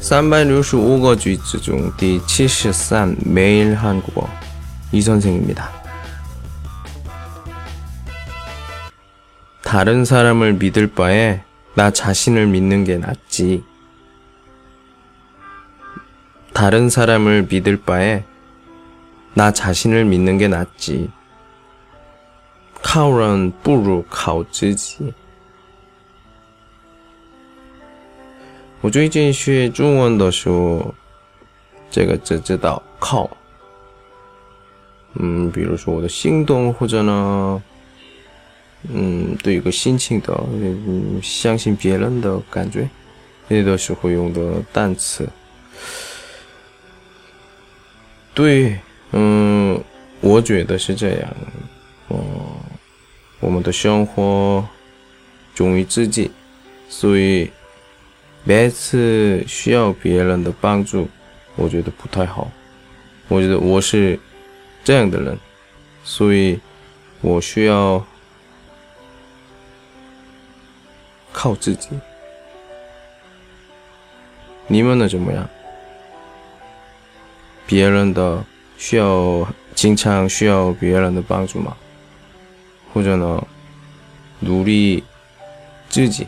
三百六十五个句子중第七十三매일 한국어 이 선생입니다. 다른 사람을 믿을 바에 나 자신을 믿는 게 낫지. 다른 사람을 믿을 바에 나 자신을 믿는 게 낫지. 靠人不如靠自己。 我最近学中文的时候，这个只知道靠。嗯，比如说我的心动，或者呢，嗯，对一个心情的，嗯，相信别人的感觉，那个时候用的单词。对，嗯，我觉得是这样。哦，我们的生活忠于自己，所以每次需要别人的帮助，我觉得不太好。我觉得我是这样的人，所以我需要靠自己。你们呢？怎么样？别人的需要经常需要别人的帮助吗？或者呢，努力自己